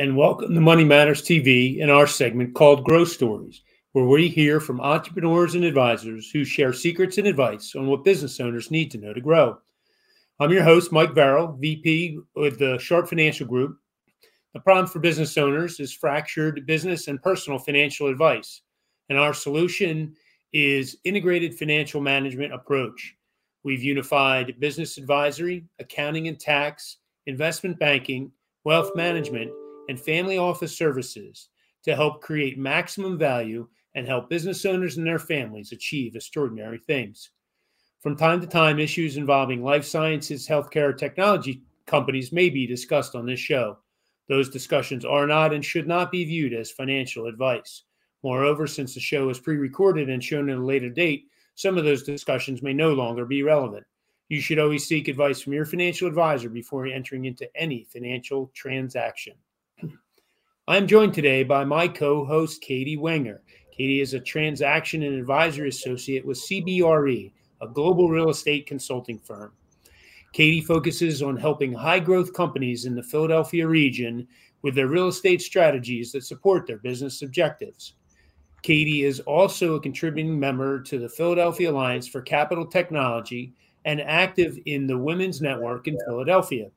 And welcome to Money Matters TV in our segment called Growth Stories, where we hear from entrepreneurs and advisors who share secrets and advice on what business owners need to know to grow. I'm your host, Mike Verrill, VP with the Sharp Financial Group. The problem for business owners is fractured business and personal financial advice, and our solution is integrated financial management approach. We've unified business advisory, accounting and tax, investment banking, wealth management, and family office services to help create maximum value and help business owners and their families achieve extraordinary things. From time to time, issues involving life sciences, healthcare, technology companies may be discussed on this show. Those discussions are not and should not be viewed as financial advice. Moreover, since the show is pre recorded and shown at a later date, some of those discussions may no longer be relevant. You should always seek advice from your financial advisor before entering into any financial transaction. I'm joined today by my co host, Katie Wenger. Katie is a transaction and advisory associate with CBRE, a global real estate consulting firm. Katie focuses on helping high growth companies in the Philadelphia region with their real estate strategies that support their business objectives. Katie is also a contributing member to the Philadelphia Alliance for Capital Technology and active in the Women's Network in Philadelphia.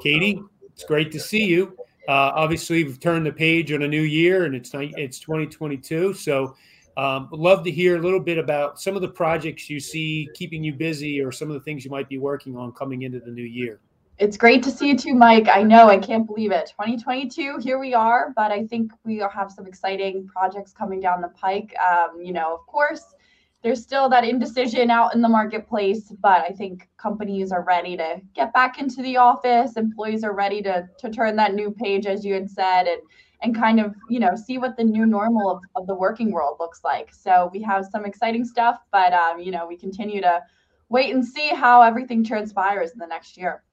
Katie, it's great to see you. Uh, obviously, we've turned the page on a new year, and it's it's 2022. So, um, love to hear a little bit about some of the projects you see keeping you busy, or some of the things you might be working on coming into the new year. It's great to see you too, Mike. I know I can't believe it. 2022, here we are, but I think we have some exciting projects coming down the pike. Um, you know, of course, there's still that indecision out in the marketplace, but I think companies are ready to get back into the office. Employees are ready to to turn that new page, as you had said, and and kind of you know see what the new normal of, of the working world looks like. So we have some exciting stuff, but um, you know we continue to wait and see how everything transpires in the next year.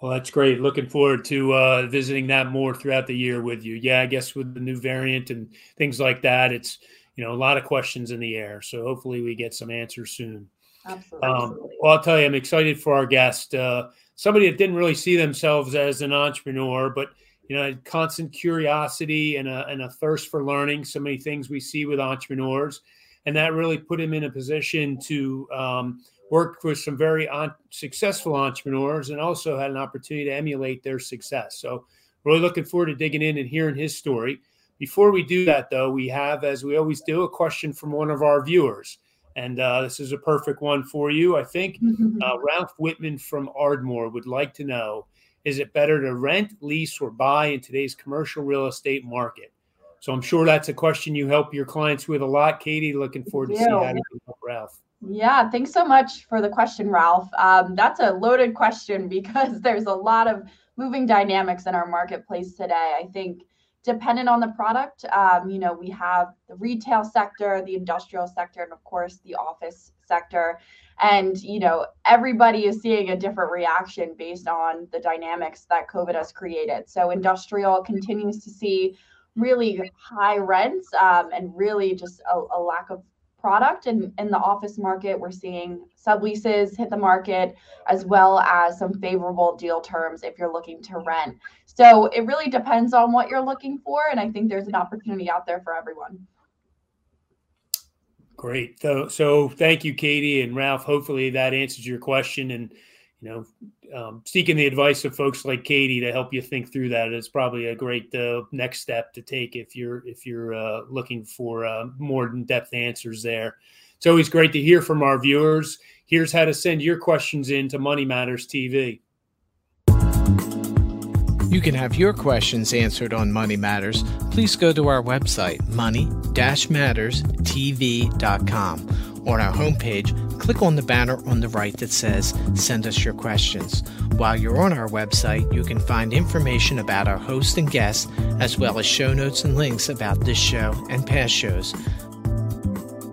Well, that's great. Looking forward to uh, visiting that more throughout the year with you. Yeah, I guess with the new variant and things like that, it's you know, a lot of questions in the air. So hopefully we get some answers soon. Absolutely. Um, well, I'll tell you, I'm excited for our guest. Uh, somebody that didn't really see themselves as an entrepreneur, but you know, constant curiosity and a, and a thirst for learning. So many things we see with entrepreneurs, and that really put him in a position to um, work with some very on- successful entrepreneurs, and also had an opportunity to emulate their success. So, really looking forward to digging in and hearing his story. Before we do that, though, we have, as we always do, a question from one of our viewers. And uh, this is a perfect one for you, I think. Uh, Ralph Whitman from Ardmore would like to know Is it better to rent, lease, or buy in today's commercial real estate market? So I'm sure that's a question you help your clients with a lot. Katie, looking forward to seeing how you can help Ralph. Yeah, thanks so much for the question, Ralph. Um, that's a loaded question because there's a lot of moving dynamics in our marketplace today. I think dependent on the product. Um, you know, we have the retail sector, the industrial sector, and of course the office sector. And you know, everybody is seeing a different reaction based on the dynamics that COVID has created. So industrial continues to see really high rents um, and really just a, a lack of product and in the office market. We're seeing subleases hit the market as well as some favorable deal terms if you're looking to rent. So it really depends on what you're looking for and i think there's an opportunity out there for everyone. Great. So so thank you katie and ralph. Hopefully that answers your question and you know um, seeking the advice of folks like Katie to help you think through that is probably a great uh, next step to take if you're if you're uh, looking for uh, more in-depth answers there. It's always great to hear from our viewers. Here's how to send your questions in to Money Matters TV. You can have your questions answered on Money Matters. Please go to our website, money-matterstv.com or on our homepage, click on the banner on the right that says Send us your questions. While you're on our website, you can find information about our host and guests, as well as show notes and links about this show and past shows.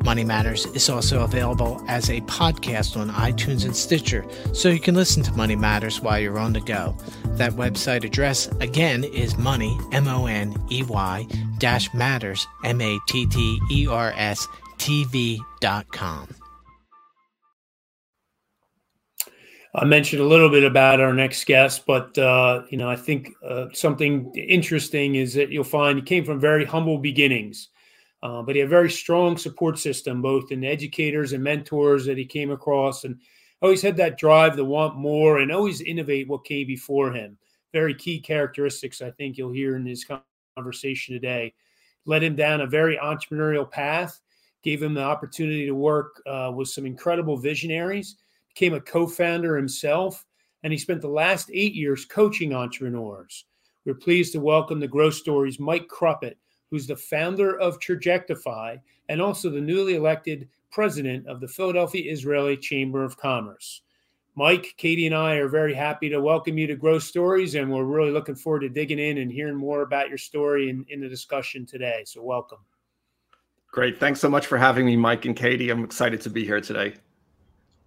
Money Matters is also available as a podcast on iTunes and Stitcher, so you can listen to Money Matters while you're on the go. That website address again is money, M O N E Y, dash matters, M A T T E R S TV.com. I mentioned a little bit about our next guest, but uh, you know, I think uh, something interesting is that you'll find he came from very humble beginnings, uh, but he had a very strong support system, both in educators and mentors that he came across, and always had that drive to want more and always innovate what came before him. Very key characteristics I think you'll hear in his conversation today. Led him down a very entrepreneurial path, gave him the opportunity to work uh, with some incredible visionaries became a co founder himself, and he spent the last eight years coaching entrepreneurs. We're pleased to welcome the Growth Stories Mike Krupit, who's the founder of Trajectify and also the newly elected president of the Philadelphia Israeli Chamber of Commerce. Mike, Katie, and I are very happy to welcome you to Growth Stories, and we're really looking forward to digging in and hearing more about your story in, in the discussion today. So, welcome. Great. Thanks so much for having me, Mike and Katie. I'm excited to be here today.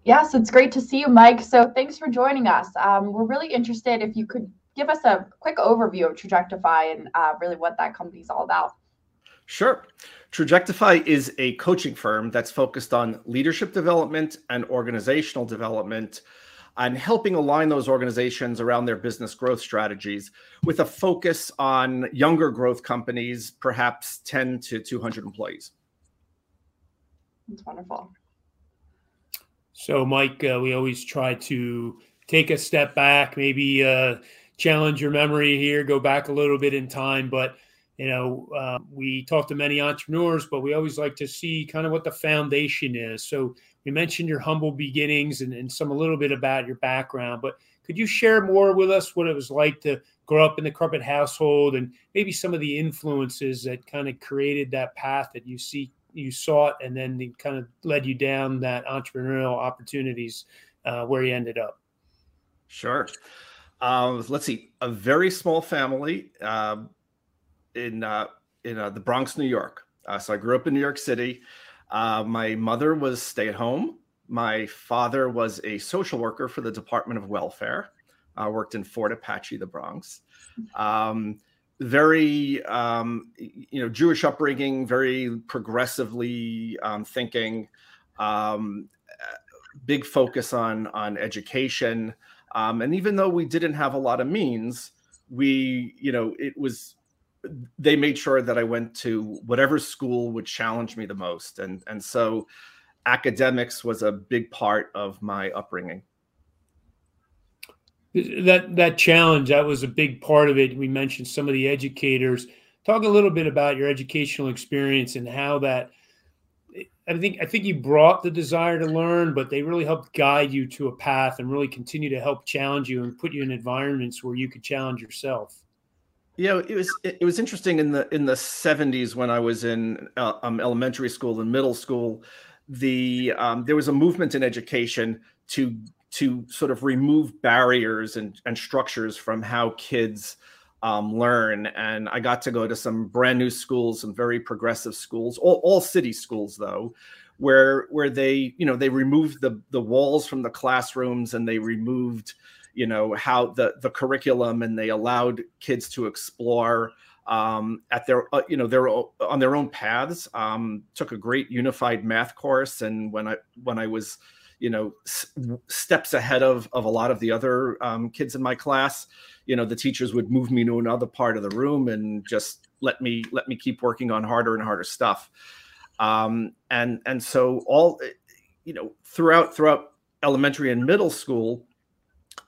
Yes, it's great to see you, Mike. So thanks for joining us. Um, we're really interested if you could give us a quick overview of Trajectify and uh, really what that company is all about. Sure. Trajectify is a coaching firm that's focused on leadership development and organizational development and helping align those organizations around their business growth strategies with a focus on younger growth companies, perhaps 10 to 200 employees. That's wonderful. So, Mike, uh, we always try to take a step back, maybe uh, challenge your memory here, go back a little bit in time. But, you know, uh, we talk to many entrepreneurs, but we always like to see kind of what the foundation is. So, we mentioned your humble beginnings and, and some a little bit about your background, but could you share more with us what it was like to grow up in the Krupit household and maybe some of the influences that kind of created that path that you see you sought and then it kind of led you down that entrepreneurial opportunities uh, where you ended up. Sure. Um, let's see. A very small family uh, in uh, in uh, the bronx new york. Uh, so i grew up in new york city. Uh, my mother was stay at home my father was a social worker for the department of welfare. I worked in fort apache the bronx. Um, very um, you know Jewish upbringing, very progressively um, thinking, um, big focus on on education, um, and even though we didn't have a lot of means, we you know it was they made sure that I went to whatever school would challenge me the most, and and so academics was a big part of my upbringing that that challenge that was a big part of it. We mentioned some of the educators. Talk a little bit about your educational experience and how that i think i think you brought the desire to learn but they really helped guide you to a path and really continue to help challenge you and put you in environments where you could challenge yourself. Yeah it was it was interesting in the in the 70s when i was in uh, um, elementary school and middle school the um, there was a movement in education to to sort of remove barriers and, and structures from how kids um, learn. And I got to go to some brand new schools, some very progressive schools, all, all city schools though, where where they you know they removed the the walls from the classrooms and they removed you know how the the curriculum and they allowed kids to explore um, at their uh, you know their on their own paths. Um, took a great unified math course, and when I when I was you know s- steps ahead of of a lot of the other um, kids in my class. You know the teachers would move me to another part of the room and just let me let me keep working on harder and harder stuff. Um, and and so all you know throughout throughout elementary and middle school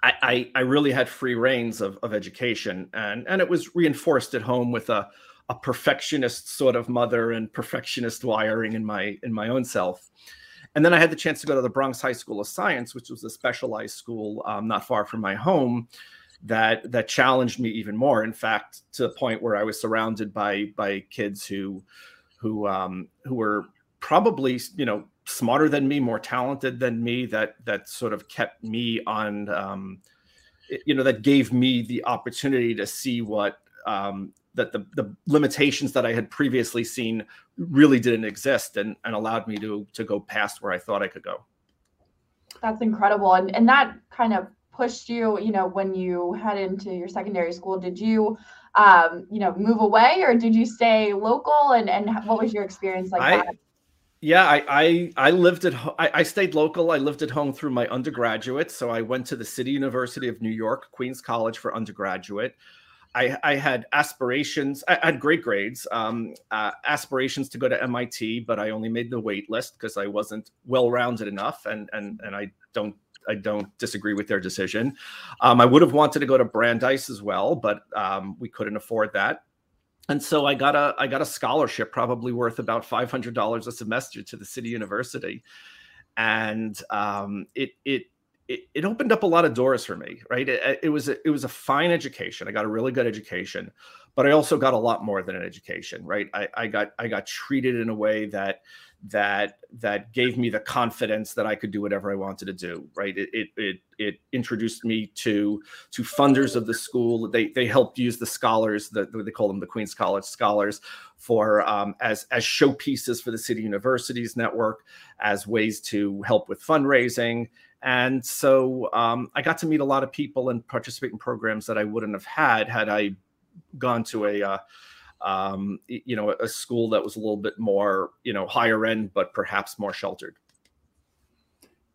I, I, I really had free reins of, of education. And and it was reinforced at home with a a perfectionist sort of mother and perfectionist wiring in my in my own self and then I had the chance to go to the Bronx High School of Science, which was a specialized school um, not far from my home that that challenged me even more. In fact, to the point where I was surrounded by by kids who who um, who were probably you know smarter than me, more talented than me. That that sort of kept me on. Um, you know that gave me the opportunity to see what um, that the, the limitations that I had previously seen really didn't exist and, and allowed me to to go past where I thought I could go. That's incredible. And and that kind of pushed you, you know, when you head into your secondary school, did you um, you know, move away or did you stay local and and what was your experience like I, that? Yeah, I I, I lived at ho- I, I stayed local. I lived at home through my undergraduate, so I went to the City University of New York, Queens College for undergraduate. I, I had aspirations. I had great grades, um, uh, aspirations to go to MIT, but I only made the wait list because I wasn't well rounded enough, and and and I don't I don't disagree with their decision. Um, I would have wanted to go to Brandeis as well, but um, we couldn't afford that. And so I got a I got a scholarship, probably worth about five hundred dollars a semester, to the City University, and um, it it it, it opened up a lot of doors for me right? It, it, was a, it was a fine education. I got a really good education but i also got a lot more than an education right? I, I got i got treated in a way that that that gave me the confidence that i could do whatever i wanted to do right? It it it, it introduced me to to funders of the school. They they helped use the scholars that they call them the queen's college scholars for um, as as showpieces for the city universities network as ways to help with fundraising and so um, I got to meet a lot of people and participate in programs that I wouldn't have had had I gone to a, uh, um, you know, a school that was a little bit more, you know, higher end, but perhaps more sheltered.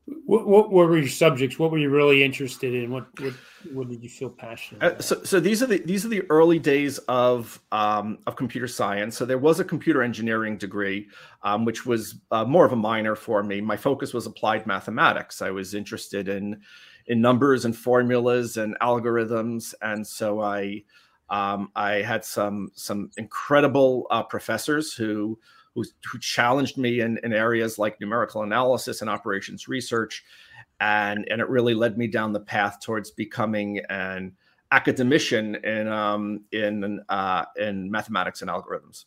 What, what, were your subjects? What were you really interested in? What what, what did you feel passionate? Uh, so, so these are the these are the early days of um, of computer science. So there was a computer engineering degree, um, which was uh, more of a minor for me. My focus was applied mathematics. I was interested in in numbers and formulas and algorithms, and so I um, I had some some incredible uh, professors who who, who challenged me in, in areas like numerical analysis and operations research. And, and it really led me down the path towards becoming an academician in, um, in, uh, in mathematics and algorithms.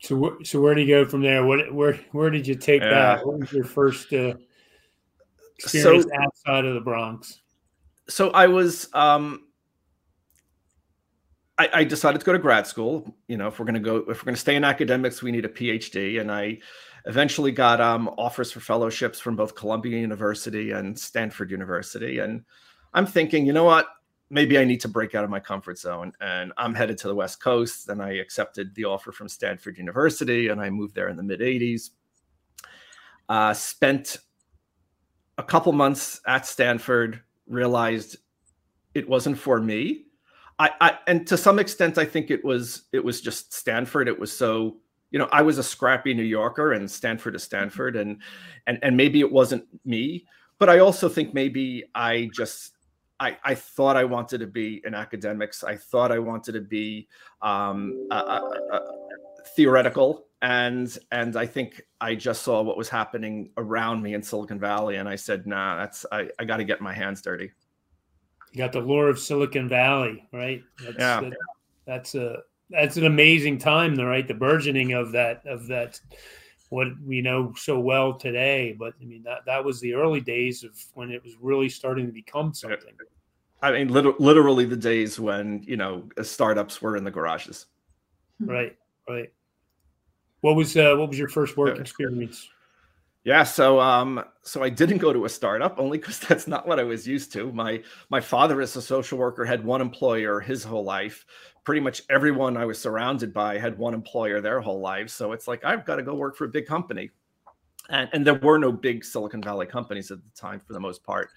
So, so where do you go from there? What, where, where did you take uh, that? What was your first uh, experience so, outside of the Bronx? So I was, um, I, I, decided to go to grad school. You know, if we're going to go, if we're going to stay in academics, we need a PhD. And I eventually got um, offers for fellowships from both Columbia University and Stanford University. And I'm thinking, you know what? Maybe I need to break out of my comfort zone. And I'm headed to the West Coast. And I accepted the offer from Stanford University, and I moved there in the mid '80s. Uh, spent a couple months at Stanford. Realized it wasn't for me I, I and to some extent, I think it was it was just Stanford. It was so you know I was a scrappy New Yorker, and Stanford is Stanford, and and and maybe it wasn't me, but I also think maybe I just I, I thought I wanted to be in academics. I thought I wanted to be um, uh, uh, theoretical, and and I think I just saw what was happening around me in Silicon Valley, and I said, "Nah, that's I, I got to get my hands dirty." You got the lure of Silicon Valley, right? That's, yeah. That, that's a that's an amazing time, though, right? The burgeoning of that of that what we know so well today. But I mean that that was the early days of when it was really starting to become something. I mean, literally the days when you know startups were in the garages. Right, right. What was uh, what was your first work experience? Yeah, so um, so I didn't go to a startup only because that's not what I was used to. My my father, as a social worker, had one employer his whole life. Pretty much everyone I was surrounded by had one employer their whole life. So it's like I've got to go work for a big company, and and there were no big Silicon Valley companies at the time for the most part.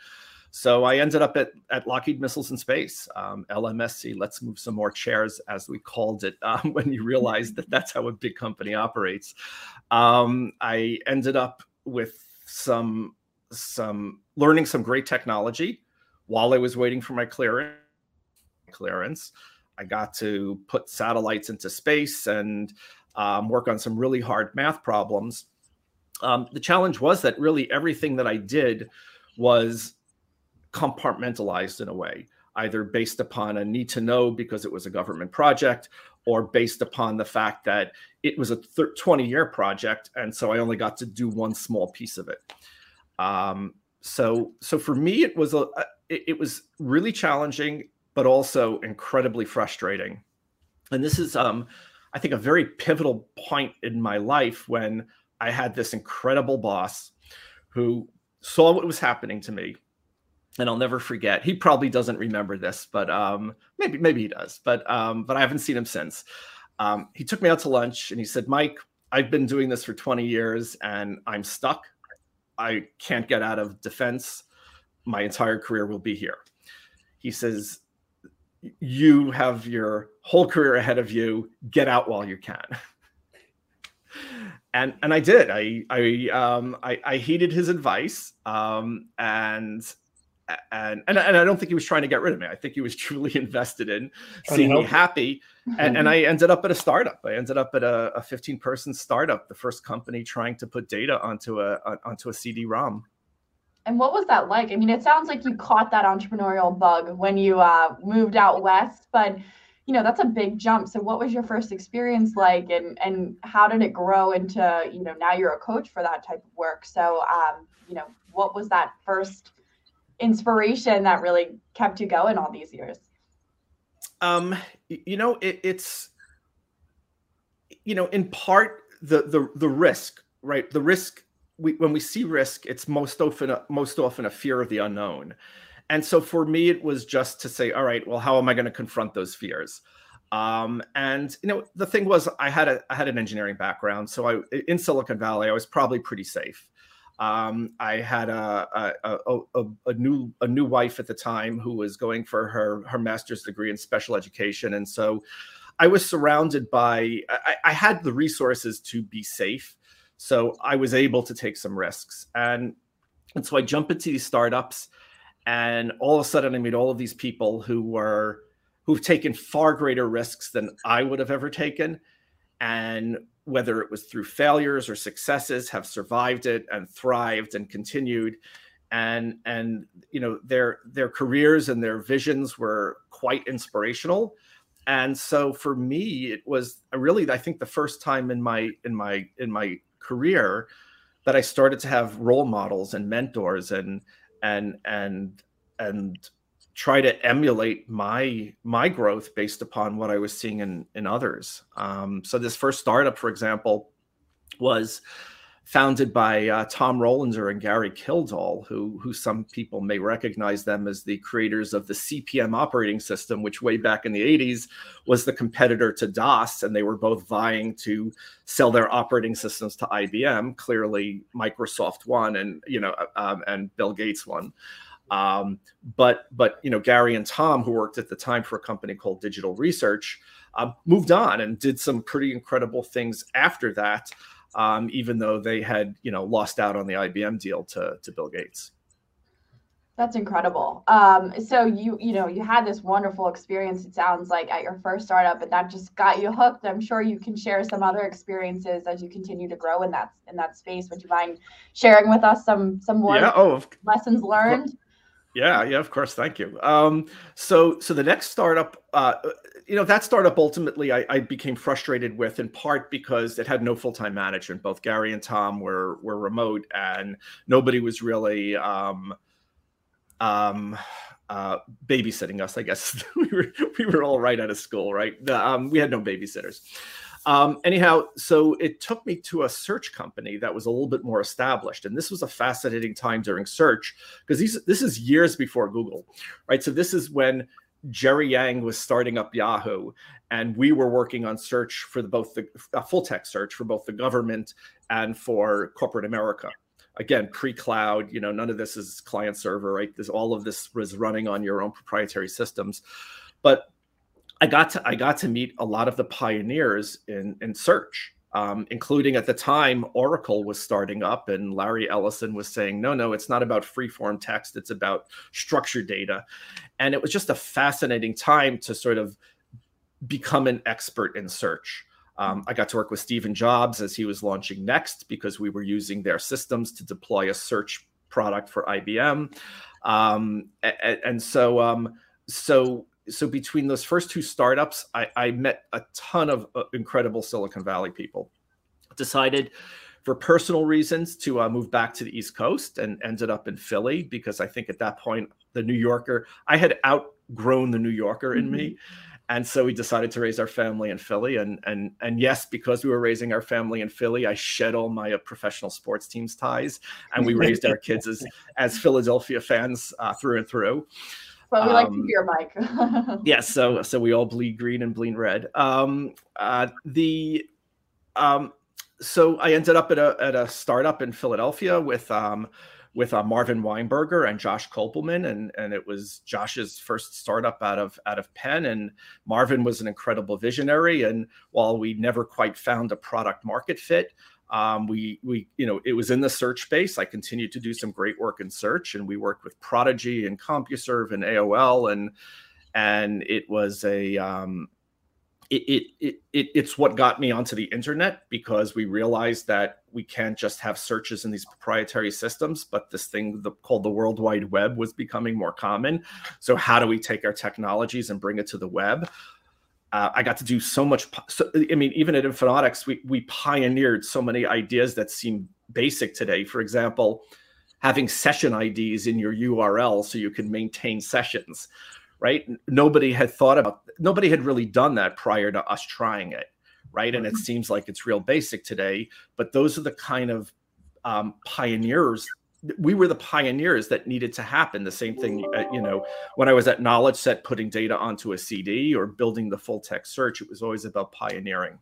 So I ended up at, at Lockheed Missiles and Space, um, LMSC. Let's move some more chairs, as we called it, um, when you realize that that's how a big company operates. Um, I ended up with some some learning some great technology while I was waiting for my clearance. Clearance, I got to put satellites into space and um, work on some really hard math problems. Um, the challenge was that really everything that I did was compartmentalized in a way, either based upon a need to know because it was a government project, or based upon the fact that it was a 20 year project and so i only got to do one small piece of it. Um, so so for me it was a it, it, was really challenging but also incredibly frustrating. And this is um, i think a very pivotal point in my life when i had this incredible boss who saw what was happening to me and I'll never forget. He probably doesn't remember this, but um, maybe maybe he does. But um, but I haven't seen him since. Um, he took me out to lunch and he said, "Mike, I've been doing this for 20 years and I'm stuck. I can't get out of defense. My entire career will be here. He says, You have your whole career ahead of you. Get out while you can. and and I did. I I um I, I heeded his advice. Um and and, and and I don't think he was trying to get rid of me. I think he was truly invested in seeing me happy. And, and, I ended up at a startup. I ended up at a, a 15 person startup, the first company trying to put data onto a, a onto a CD-ROM. And what was that like? I mean, it sounds like you caught that entrepreneurial bug when you uh, moved out west, but you know that's a big jump. So, what was your first experience like, and and how did it grow into you know now you're a coach for that type of work? So, um, you know, what was that first inspiration that really kept you going all these years? Um, you know, it, it's you know, in part the the the risk, right? The risk we, when we see risk, it's most often a, most often a fear of the unknown. And so for me, it was just to say, all right, well, how am I going to confront those fears? Um, and you know, the thing was, I had a I had an engineering background, so I in Silicon Valley, I was probably pretty safe. Um, I had a, a, a, a, new a new wife at the time who was going for her her master's degree in special education, and so I was surrounded by I, I had the resources to be safe, so I was able to take some risks, and and so I jump into these startups, and all of a sudden I meet all of these people who were who've taken far greater risks than I would have ever taken, and whether it was through failures or successes, have survived it and thrived and continued. And and you know their their careers and their visions were quite inspirational. And so for me, it was really I think the first time in my in my in my career that I started to have role models and mentors and and and and try to emulate my my growth based upon what I was seeing in in others. Um, so this first startup, for example, was founded by uh, Tom Rolander and Gary Kildall, who who some people may recognize them as the creators of the CP/M operating system, which way back in the 80s was the competitor to DOS, and they were both vying to sell their operating systems to IBM. Clearly, Microsoft won, and you know, um, and Bill Gates won. Um, but but you know Gary and Tom, who worked at the time for a company called Digital Research, uh, moved on and did some pretty incredible things after that. Um, even though they had you know lost out on the IBM deal to to Bill Gates. That's incredible. Um, so you you know you had this wonderful experience. It sounds like at your first startup, and that just got you hooked. I'm sure you can share some other experiences as you continue to grow in that in that space. Would you mind sharing with us some some more yeah, oh, lessons learned? Yeah, yeah, of course. Thank you. Um, so, so the next startup, uh, you know, that startup ultimately I, I, became frustrated with in part because it had no full time management. Both Gary and Tom were were remote, and nobody was really um, um, uh, babysitting us. I guess we were we were all right out of school, right? Um, we had no babysitters. Um, anyhow, so it took me to a search company that was a little bit more established, and this was a fascinating time during search because these this is years before Google, right? So this is when Jerry Yang was starting up Yahoo, and we were working on search for the, both the uh, full text search for both the government and for corporate America. Again, pre-cloud, you know, none of this is client server, right? This all of this was running on your own proprietary systems, but I got to I got to meet a lot of the pioneers in in search, um, including at the time Oracle was starting up, and Larry Ellison was saying, "No, no, it's not about free-form text; it's about structured data," and it was just a fascinating time to sort of become an expert in search. Um, I got to work with Stephen Jobs as he was launching Next because we were using their systems to deploy a search product for IBM, um, and, and, so um, so so between those first two startups, I, I met a ton of uh, incredible Silicon Valley people. Decided for personal reasons to uh, move back to the East Coast and ended up in Philly because I think at that point the New Yorker I had outgrown the New Yorker in mm-hmm. me. And so we decided to raise our family in Philly, and and and yes, because we were raising our family in Philly, I shed all my uh, professional sports teams ties, and we raised our kids as as Philadelphia fans uh, through and through. But we um, like to um, hear Mike. yes, so so we all bleed green and bleed red. Um, uh, the um, so I ended up at a at a startup in Philadelphia with um, with uh, Marvin Weinberger and Josh Kopelman, and and it was Josh's first startup out of out of Penn, and Marvin was an incredible visionary. And while we never quite found a product market fit, um, we we you know it was in the search space. I continued to do some great work in search, and we worked with Prodigy and CompuServe and AOL, and and it was a um, it, it, it, it's what got me onto the internet because we realized that we can't just have searches in these proprietary systems, but this thing the, called the World Wide Web was becoming more common. So, how do we take our technologies and bring it to the web? Uh, I got to do so much. So, I mean, even at Infonautics, we, we pioneered so many ideas that seem basic today. For example, having session IDs in your URL so you can maintain sessions right? Nobody had thought about, nobody had really done that prior to us trying it, right? And it mm-hmm. seems like it's real basic today, but those are the kind of um, pioneers. We were the pioneers that needed to happen. The same thing, uh, you know, when I was at Knowledge Set, putting data onto a CD or building the full text search, it was always about pioneering.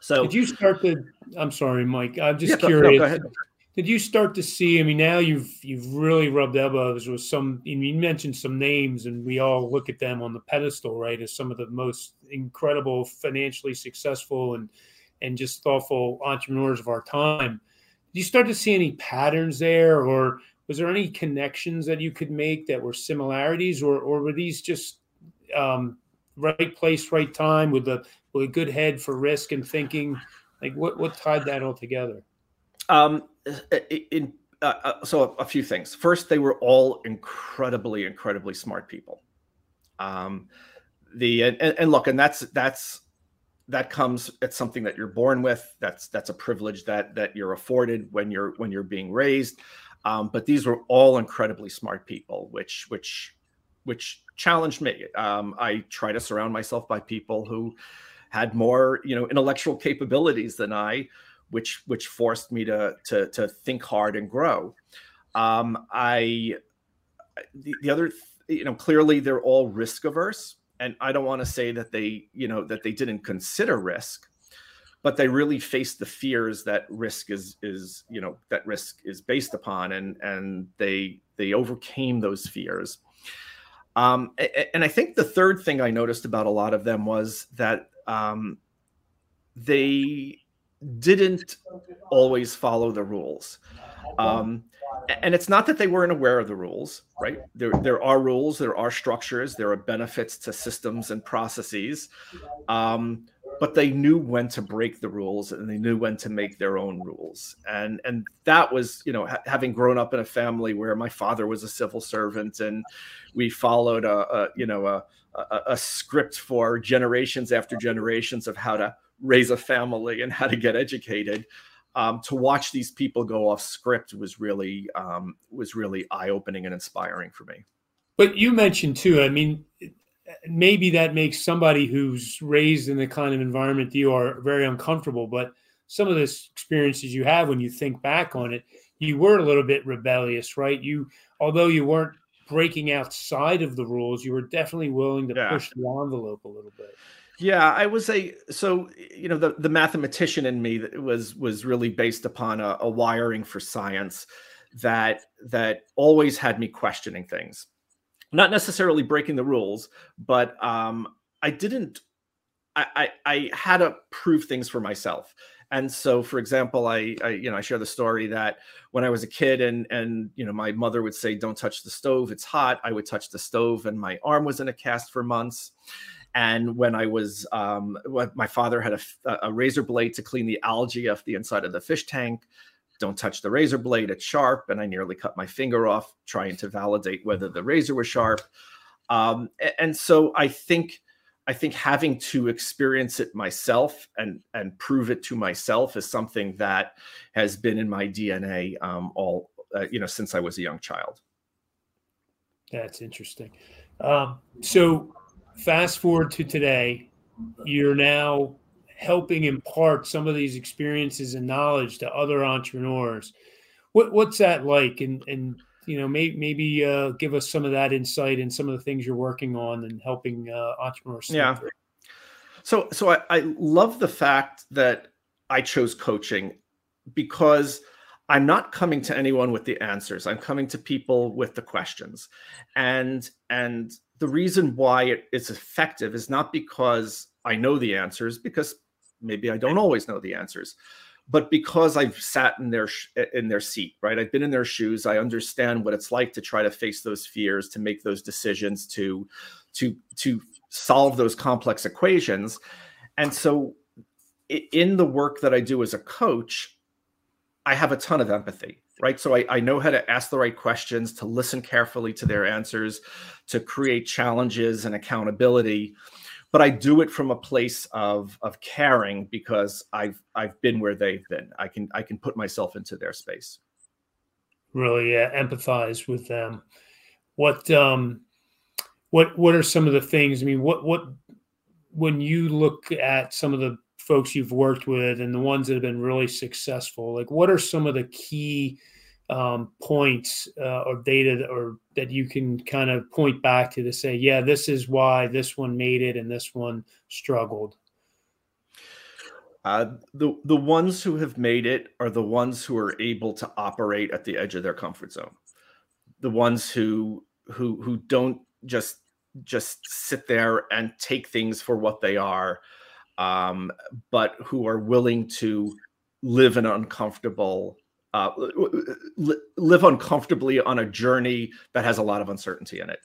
So, did you start the? I'm sorry, Mike. I'm just yeah, curious. No, did you start to see? I mean, now you've you've really rubbed elbows with some. You mentioned some names, and we all look at them on the pedestal, right, as some of the most incredible, financially successful, and and just thoughtful entrepreneurs of our time. You start to see any patterns there, or was there any connections that you could make that were similarities, or or were these just um, right place, right time, with a with a good head for risk and thinking? Like what what tied that all together? Um, in uh, uh, so a, a, few things. First, they were all incredibly, incredibly smart people. Um, the and, and look, and that's that's that comes it's something that you're born with. That's that's a privilege that that you're afforded when you're when you're being raised. Um, but these were all incredibly smart people, which which which challenged me. Um, I try to surround myself by people who had more you know intellectual capabilities than I which which forced me to to to think hard and grow. Um, I the, the other you know clearly they're all risk averse, and I don't want to say that they you know that they didn't consider risk, but they really faced the fears that risk is is you know that risk is based upon, and and they they overcame those fears. Um, and I think the third thing I noticed about a lot of them was that um, they didn't always follow the rules. Um, and it's not that they weren't aware of the rules, right? There, there are rules, there are structures, there are benefits to systems and processes, um, but they knew when to break the rules and they knew when to make their own rules. And and that was, you know, ha- having grown up in a family where my father was a civil servant and we followed a, a you know a, a, a script for generations after generations of how to raise a family and how to get educated. Um, to watch these people go off script was really um, was really eye opening and inspiring for me. But you mentioned too. I mean, maybe that makes somebody who's raised in the kind of environment you are very uncomfortable. But some of the experiences you have when you think back on it, you were a little bit rebellious, right? You, although you weren't breaking outside of the rules, you were definitely willing to yeah. push the envelope a little bit. Yeah, I was a so you know the the mathematician in me was was really based upon a, a wiring for science that that always had me questioning things, not necessarily breaking the rules, but um, I didn't. I, I I had to prove things for myself. And so, for example, I, I, you know I share the story that when I was a kid and and you know my mother would say, "Don't touch the stove; it's hot." I would touch the stove, and my arm was in a cast for months. And when I was, um, my father had a, a razor blade to clean the algae off the inside of the fish tank. Don't touch the razor blade; it's sharp. And I nearly cut my finger off trying to validate whether the razor was sharp. Um, and so I think I think having to experience it myself and and prove it to myself is something that has been in my DNA um, all uh, you know since I was a young child. That's interesting. Um, so fast forward to today, you're now helping impart some of these experiences and knowledge to other entrepreneurs. What, what's that like? And, and you know, may, maybe uh, give us some of that insight and some of the things you're working on and helping uh, entrepreneurs. Yeah. So, so I, I love the fact that I chose coaching because I'm not coming to anyone with the answers. I'm coming to people with the questions. And and the reason why it is effective is not because I know the answers because maybe I don't always know the answers, but because I've sat in their in their seat, right? I've been in their shoes. I understand what it's like to try to face those fears, to make those decisions, to to to solve those complex equations. And so in the work that I do as a coach, I have a ton of empathy, right? So I, I, know how to ask the right questions, to listen carefully to their answers, to create challenges and accountability. But I do it from a place of of caring because I've I've been where they've been. I can I can put myself into their space. Really, empathize with them. What um what what are some of the things? I mean, what what when you look at some of the folks you've worked with and the ones that have been really successful, like what are some of the key um, points uh, or data that, or that you can kind of point back to to say, yeah, this is why this one made it and this one struggled? Uh, the the ones who have made it are the ones who are able to operate at the edge of their comfort zone. The ones who who who don't just just sit there and take things for what they are, um, but who are willing to live an uncomfortable uh, live uncomfortably on a journey that has a lot of uncertainty in it.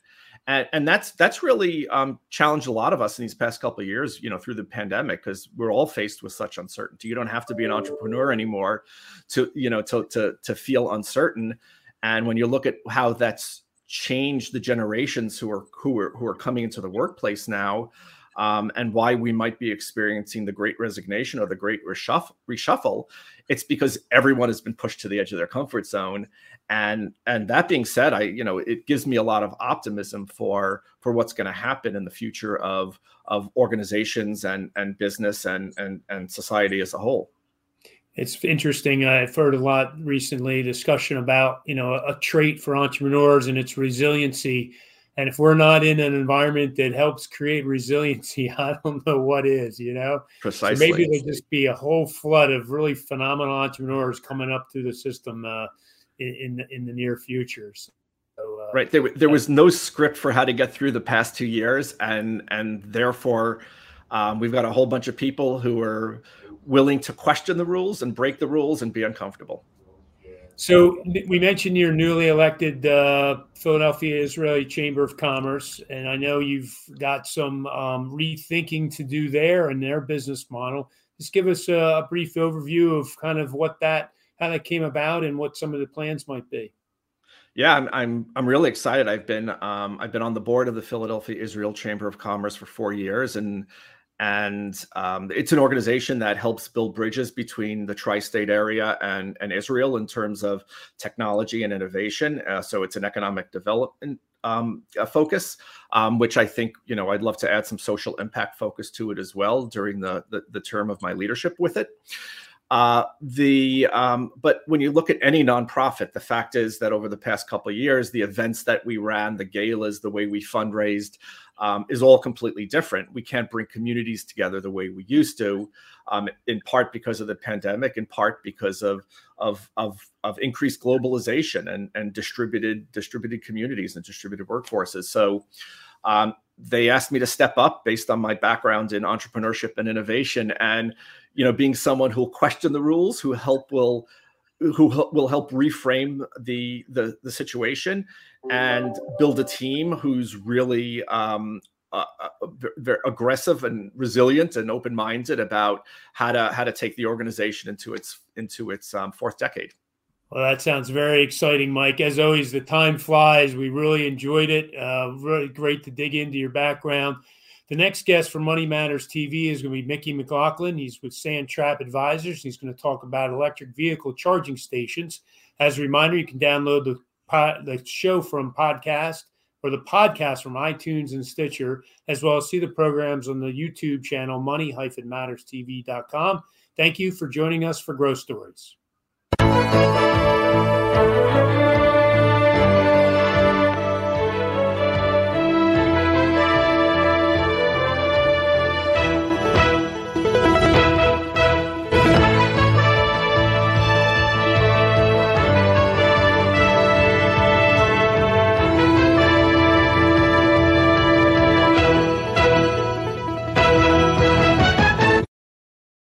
And, and that's that's really um, challenged a lot of us in these past couple of years, you know, through the pandemic, because we're all faced with such uncertainty. You don't have to be an entrepreneur anymore to, you know, to to to feel uncertain. And when you look at how that's changed the generations who are who are who are coming into the workplace now, um, and why we might be experiencing the great resignation or the great reshuffle, it's because everyone has been pushed to the edge of their comfort zone. And and that being said i you know it gives me a lot of optimism for for what's going to happen in the future of of organizations and and business and and and society as a whole. It's interesting i've heard a lot recently discussion about you know a trait for entrepreneurs and its resiliency and if we're not in an environment that helps create resiliency, I don't know what is, you know? Precisely. So maybe there'll just be a whole flood of really phenomenal entrepreneurs coming up through the system uh, in, in the, near future. So, uh, right. There, there was no script for how to get through the past two years. And, and therefore, um, we've got a whole bunch of people who are willing to question the rules and break the rules and be uncomfortable. So we mentioned your newly elected uh, Philadelphia Israeli Chamber of Commerce, and I know you've got some um, rethinking to do there and their business model. Just give us a, a, brief overview of kind of what that how that came about and what some of the plans might be. Yeah, I'm I'm, I'm really excited. I've been um, I've been on the board of the Philadelphia Israel Chamber of Commerce for four years, and and um, it's an organization that helps build bridges between the tri-state area and, and Israel in terms of technology and innovation. Uh, so it's an economic development um, focus, um, which I think you know I'd love to add some social impact focus to it as well during the the, the term of my leadership with it. Uh, the um, but when you look at any nonprofit, the fact is that over the past couple of years, the events that we ran, the galas, the way we fundraised, um, is all completely different. We can't bring communities together the way we used to, um, in part because of the pandemic, in part because of of of, of increased globalization and and distributed distributed communities and distributed workforces. So. Um, they asked me to step up based on my background in entrepreneurship and innovation and you know being someone who'll question the rules who help will who will help reframe the the, the situation and build a team who's really um, uh, very aggressive and resilient and open-minded about how to how to take the organization into its into its um, fourth decade. Well, that sounds very exciting, Mike. As always, the time flies. We really enjoyed it. Uh, really great to dig into your background. The next guest for Money Matters TV is going to be Mickey McLaughlin. He's with Sandtrap Advisors. He's going to talk about electric vehicle charging stations. As a reminder, you can download the pod, the show from podcast or the podcast from iTunes and Stitcher, as well as see the programs on the YouTube channel money-matterstv.com. Thank you for joining us for Growth Stories.